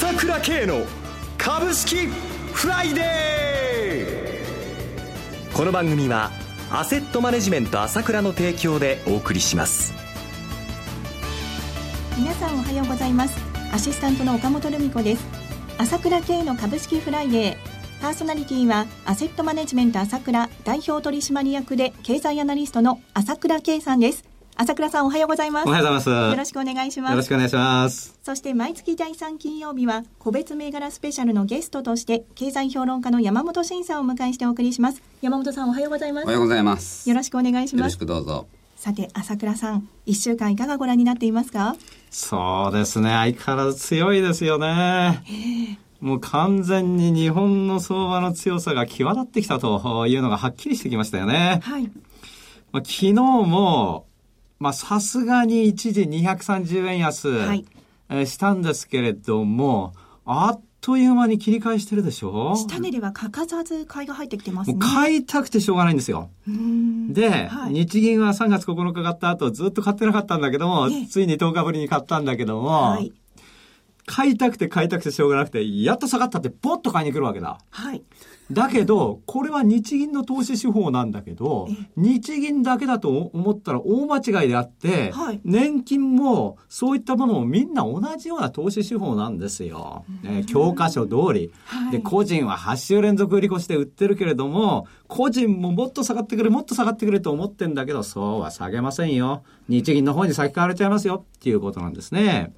朝倉慶の株式フライデー。この番組はアセットマネジメント朝倉の提供でお送りします。皆さんおはようございます。アシスタントの岡本留美子です。朝倉慶の株式フライデー。パーソナリティはアセットマネジメント朝倉代表取締役で経済アナリストの朝倉慶さんです。朝倉さんおはようございます。おはようございます。よろしくお願いします。よろしくお願いします。そして毎月第3金曜日は個別銘柄スペシャルのゲストとして経済評論家の山本慎さんをお迎えしてお送りします。山本さんおはようございます。おはようございます。よろしくお願いします。よろしくどうぞ。さて朝倉さん、1週間いかがご覧になっていますか？そうですね。相変わらず強いですよね。もう完全に日本の相場の強さが際立ってきたというのがはっきりしてきましたよね。はい。まあ、昨日も、まあ、さすがに一時230円安、はいえーしたんですけれども、あっという間に切り返してるでしょ？下値では欠かさず買いが入ってきてますね。買いたくてしょうがないんですよ。で、はい日銀は3月9日買った後ずっと買ってなかったんだけども、ええついに10日ぶりに買ったんだけども、はい。買いたくて買いたくてしょうがなくて、やっと下がったってポッと買いに来るわけだ。はい。だけど、これは日銀の投資手法なんだけどええ、日銀だけだと思ったら大間違いであって、はい年金もそういったものもみんな同じような投資手法なんですよ。ね教科書通り。はいで、個人は8週連続売り越して売ってるけれども、個人ももっと下がってくれ、もっと下がってくれと思ってんだけど、そうは下げませんよ。日銀の方に先買われちゃいますよっていうことなんですね。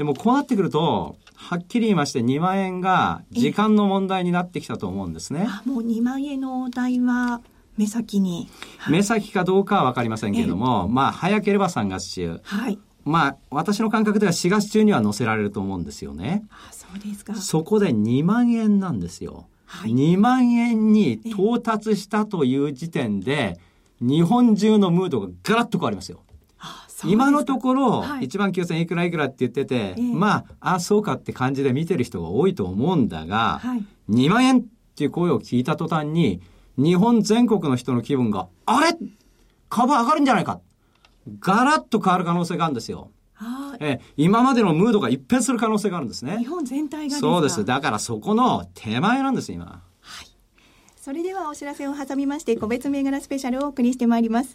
でもこうなってくると、はっきり言いまして2万円が時間の問題になってきたと思うんですね。あ、もう2万円のお題は目先に。はい目先かどうかはわかりませんけれども、まあ早ければ3月中。はい。まあ私の感覚では4月中には載せられると思うんですよね。あ、そうですか。そこで2万円なんですよ。はい2万円に到達したという時点で、日本中のムードがガラッと変わりますよ。今のところ、はい。1万9000いくらいくらって言ってて、ええ。まあ、あ、そうかって感じで見てる人が多いと思うんだが、はい。2万円っていう声を聞いた途端に、日本全国の人の気分が、あれ？株上がるんじゃないか。ガラッと変わる可能性があるんですよ。あええ今までのムードが一変する可能性があるんですね。日。本全体がそうです。だからそこの手前なんです、今。それではお知らせを挟みまして個別銘柄スペシャルをお送りしてまいります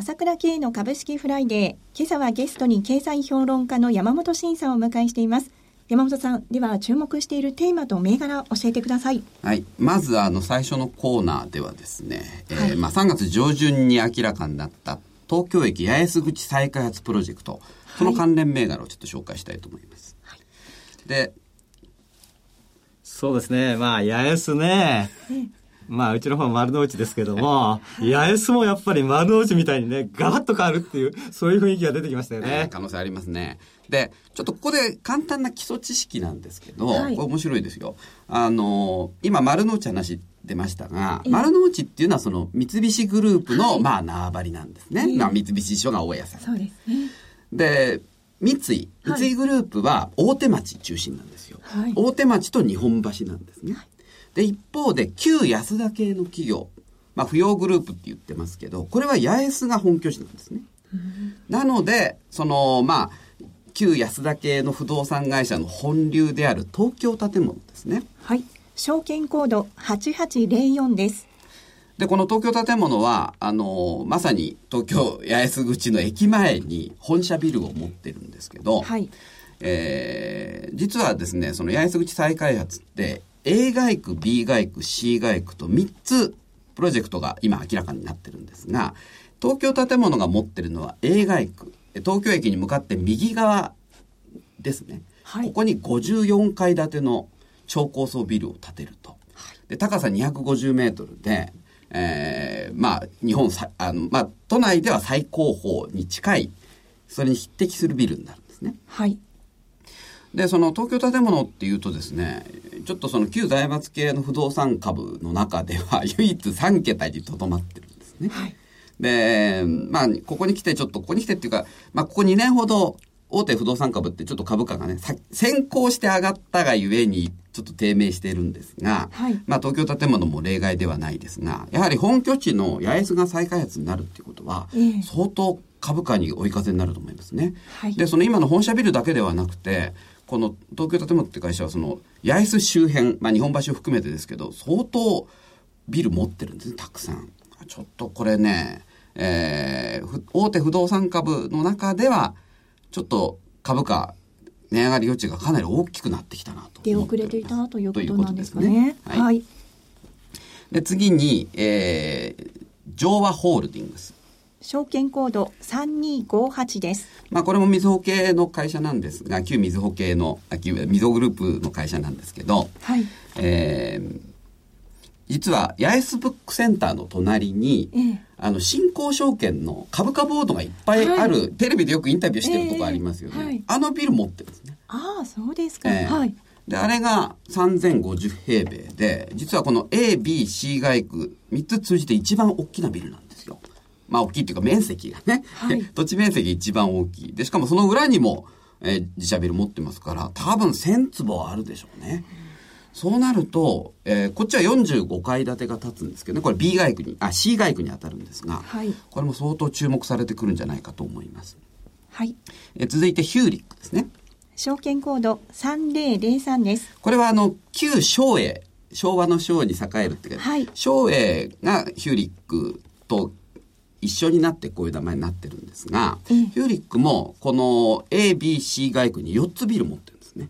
朝倉慶の株式フライデー今朝はゲストに経済評論家の山本伸さんをお迎えしています山本さんでは注目しているテーマと銘柄教えてくださいはい。まず、あの、最初のコーナーではですね、えーはいまあ、3月上旬に明らかになった東京駅八重洲口再開発プロジェクト、その関連銘柄をちょっと紹介したいと思います。で、そうですね。まあ、八重洲ね。まあ、うちの方は丸の内ですけども、八重洲もやっぱり丸の内みたいにね、ガラッと変わるっていう、そういう雰囲気が出てきましたよえーね。可能性ありますね。で、ちょっとここで簡単な基礎知識なんですけど、はいこれ面白いですよ。あの、今丸の内話出ましたが、ええ丸の内っていうのはその三菱グループの、はいまあ縄張りなんですね。ええまあ三菱地所が大家さん。そうですねで、三井、はい三井グループは大手町中心なんですよ。はい大手町と日本橋なんですね。で、一方で旧安田系の企業、まあ不要グループって言ってますけど、これは八重洲が本拠地なんですね。なので、その、まあ、旧安田系の不動産会社の本流である東京建物ですね。はい証券コード8804ですで、この東京建物は、あの、まさに東京八重洲口の駅前に本社ビルを持ってるんですけど、はいえー実はですね、その八重洲口再開発って、A 街区、B 街区、C 街区と3つプロジェクトが今明らかになってるんですが、東京建物が持ってるのは A 街区。東京駅に向かって右側ですね。はいここに54階建ての超高層ビルを建てると。で、高さ250メートルで、えーまあ、日本さ、あの、まあ、都内では最高峰に近い、それに匹敵するビルになるんですね。はい。で、その東京建物っていうとですね、ちょっとその旧財閥系の不動産株の中では 唯一3桁にとどまってるんですね。はい。で、まあ、ここに来てちょっと、ここに来てっていうか、まあ、ここ2年ほど、大手不動産株ってちょっと株価がね、さ先行して上がったがゆえに、ちょっと低迷しているんですが、はいまあ、東京建物も例外ではないですが、やはり本拠地の八重洲が再開発になるっていうことは、ええ相当株価に追い風になると思いますね。はいで、その今の本社ビルだけではなくて、この東京建物って会社はその八重洲周辺、まあ、日本橋を含めてですけど、相当ビル持ってるんですね、たくさん。ちょっとこれね、えーふ大手不動産株の中では、ちょっと株価、値上がり余地がかなり大きくなってきたなと出遅。れていたということとなんですかね。はい。はい。で、次に、えー、上和ホールディングス。証券コード3258です。まあ、これもみずほ系の会社なんですが、旧みずほ系の、あ旧みずほグループの会社なんですけど、はい。えー実は八重洲ブックセンターの隣に、ええあの新興証券の株価ボードがいっぱいある、はいテレビでよくインタビューしてるとこありますよね、ええはいあのビル持ってるんですね、ああ、そうですか。ええはい。であれが3050平米で実はこの ABC 街区3つ通じて一番大きなビルなんですよまあ大きいっていうか面積がね、はい 土地面積一番大きいでしかもその裏にも、えー自社ビル持ってますから多分1000坪はあるでしょうね、そうなると、えーこっちは45階建てが建つんですけどね、これ B 街区に、あ、C 街区に当たるんですが、はいこれも相当注目されてくるんじゃないかと思います。はい。えー続いてヒューリックですね。証券コード3003です。これはあの、旧昭栄、昭和の昭に栄えるっていうか、はい昭栄がヒューリックと一緒になってこういう名前になってるんですが、ええヒューリックもこの ABC 街区に4つビル持ってるんですね。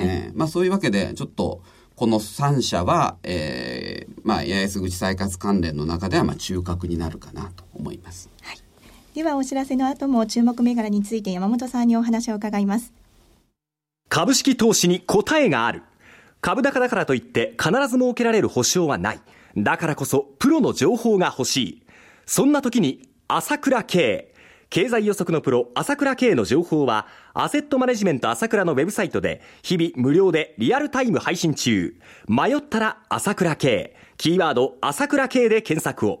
えーまあそういうわけで、ちょっと、この3社は、えーまあ、八重洲口再活関連の中では、まあ、中核になるかなと思います。ではお知らせの後も注目銘柄について山本さんにお話を伺います。株式投資に答えがある。株高だからといって必ず設けられる保証はない。だからこそプロの情報が欲しい。そんな時に朝倉慶。経済予測のプロ朝倉慶の情報はアセットマネジメント朝倉のウェブサイトで日々無料でリアルタイム配信中。迷ったら朝倉慶。キーワード朝倉慶で検索を。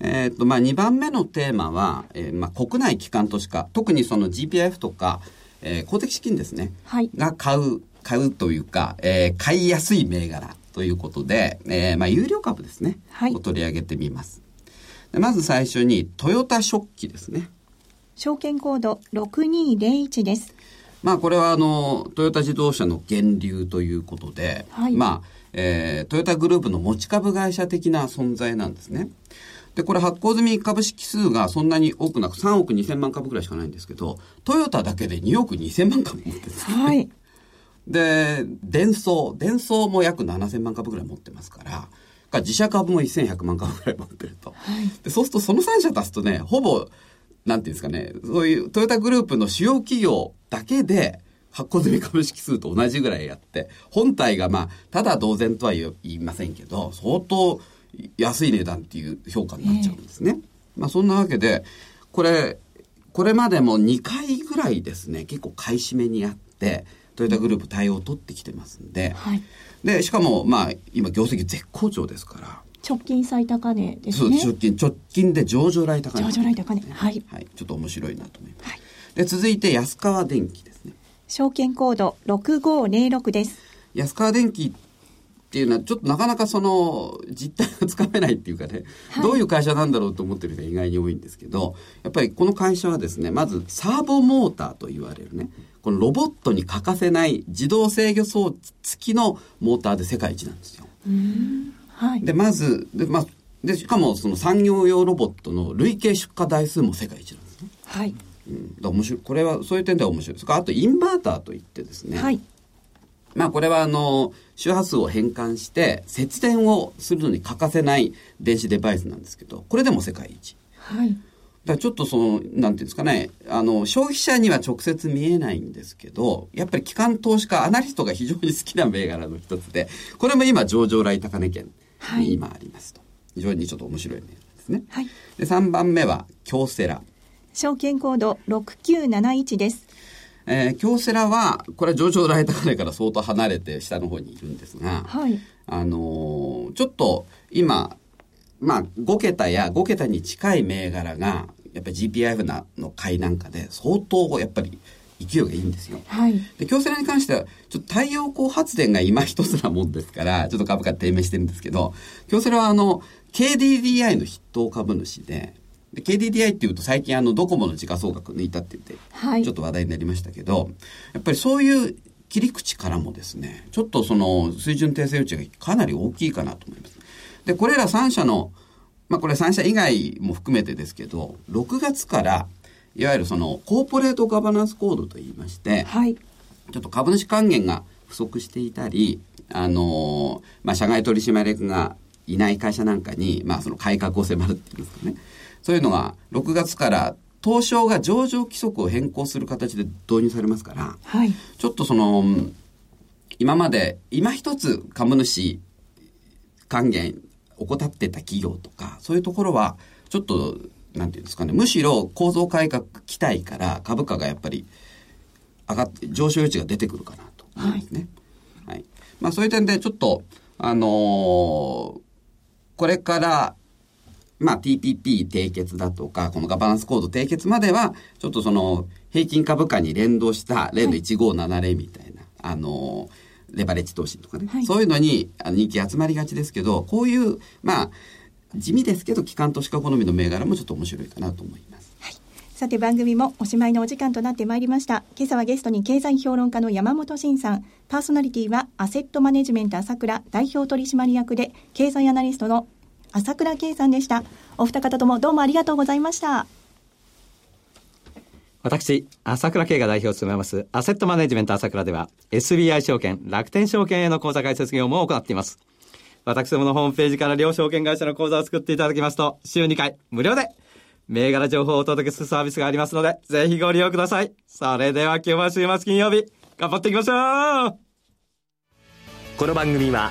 えーっと、まあ、2番目のテーマは、えーまあ、国内機関投資家、特にその GPIF とか、えー公的資金ですね。はいが買う、買うというか、えー買いやすい銘柄ということで、えーまあ、有料株ですね。はいを取り上げてみます。でまず最初に、トヨタ食器ですね。証券コード6201です。まあこれはあの、トヨタ自動車の源流ということで、はいまあ、えートヨタグループの持ち株会社的な存在なんですね。で、これ発行済み株式数がそんなに多くなく3億2000万株ぐらいしかないんですけど、トヨタだけで2億2000万株持ってるんですね。はい。で、デンソー、デンソーも約7000万株ぐらい持ってますから、が自社株も1100万株ぐらい持ってると。でそうするとその3社足すとね、ほぼ、なんていうんですかね、そういうトヨタグループの主要企業だけで、発行済み株式数と同じぐらいやって、本体がまあ、ただ同然とは言いませんけど、相当安い値段っていう評価になっちゃうんですね。まあそんなわけで、これ、これまでも2回ぐらいですね、結構買い占めにあって、トヨタグループ対応を取ってきてますんで、はい。で、しかもまあ、今業績絶好調ですから、直近最高値ですそう、ね。直近、直近で上場来高値。上場来高値はいはい。ちょっと面白いなと思います。はいで、続いて安川電機ですね。証券コード6506です。安川電機っていうのは、ちょっとなかなかその実態がつかめないっていうかね、はい、どういう会社なんだろうと思ってる人が意外に多いんですけど、やっぱりこの会社はですね、まずサーボモーターと言われるね、このロボットに欠かせない自動制御装置付きのモーターで世界一なんですよ。はい、で、まず、で、まあ、で、しかもその産業用ロボットの累計出荷台数も世界一なんですね。はい。うん、だ面白い。これは、そういう点では面白いです。あと、インバーターといってですね。はい。まあこれはあの、周波数を変換して節電をするのに欠かせない電子デバイスなんですけど、これでも世界一。はい。だちょっとその、なんていうんですかね、あの、消費者には直接見えないんですけど、やっぱり機関投資家、アナリストが非常に好きな銘柄の一つで、これも今上場来高値圏に今ありますと。はい、非常にちょっと面白い銘柄ですね。はい。で、3番目は、京セラ。証券コード6971です。えー、京セラは、これは上場来高値から相当離れて下の方にいるんですが、はい、あのー、ちょっと今、まあ、5桁や5桁に近い銘柄が、やっぱり GPIF なの買いなんかで、相当やっぱり勢いがいいんですよ。はい。で、京セラに関しては、ちょっと太陽光発電が今一つなもんですから、ちょっと株価低迷してるんですけど、京セラはあの、KDDI の筆頭株主で、で KDDI っていうと最近あのドコモの時価総額抜いたって言って、はい、ちょっと話題になりましたけど、やっぱりそういう切り口からもですね、ちょっとその水準訂正余地がかなり大きいかなと思います。で、これら3社の、まあこれ3社以外も含めてですけど、6月からいわゆるそのコーポレートガバナンスコードといいまして、はい、ちょっと株主還元が不足していたり、あのまあ社外取締役がいない会社なんかに、まあその改革を迫るっていうんですかね。そういうのが6月から東証が上場規則を変更する形で導入されますから、はい、ちょっとその、今まで、今一つ株主還元怠ってた企業とか、そういうところは、ちょっと、なんていうんですかね、むしろ構造改革期待から株価がやっぱり上がって、上昇余地が出てくるかなと思いますね。はい。はい、まあそういう点でちょっと、あのー、これからまあ TPP 締結だとか、このガバナンスコード締結までは、ちょっとその平均株価に連動した例の1570みたいな、はい、あの、レバレッジ投資とかね、はい、そういうのに人気集まりがちですけど、こういう、まあ、地味ですけど、機関投資家好みの銘柄もちょっと面白いかなと思います。はい。さて番組もおしまいのお時間となってまいりました。今朝はゲストに経済評論家の山本慎さん、パーソナリティはアセットマネジメント朝倉代表取締役で経済アナリストの朝倉圭さんでした。お二方ともどうもありがとうございました。私、朝倉慶が代表を務めます、アセットマネジメント朝倉では、SBI 証券、楽天証券への口座開設業務を行っています。私どものホームページから両証券会社の口座を作っていただきますと、週2回、無料で、銘柄情報をお届けするサービスがありますので、ぜひご利用ください。それでは今日は週末金曜日、頑張っていきましょうこの番組は、